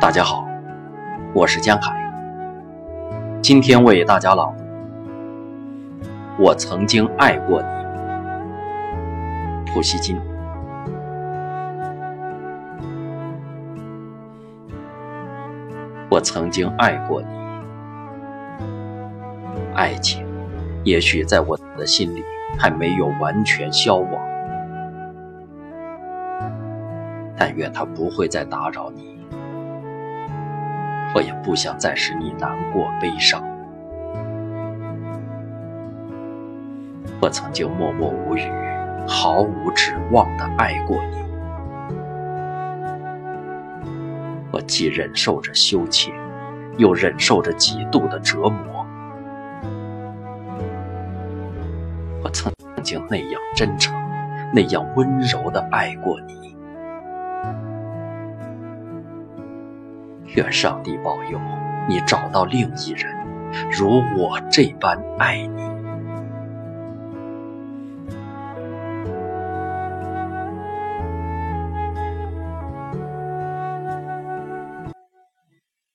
大家好，我是江海。今天为大家朗读《我曾经爱过你》，普希金。我曾经爱过你，爱情也许在我的心里还没有完全消亡，但愿它不会再打扰你。我也不想再使你难过悲伤。我曾经默默无语、毫无指望的爱过你。我既忍受着羞怯，又忍受着极度的折磨。我曾经那样真诚、那样温柔的爱过你。愿上帝保佑你找到另一人，如我这般爱你。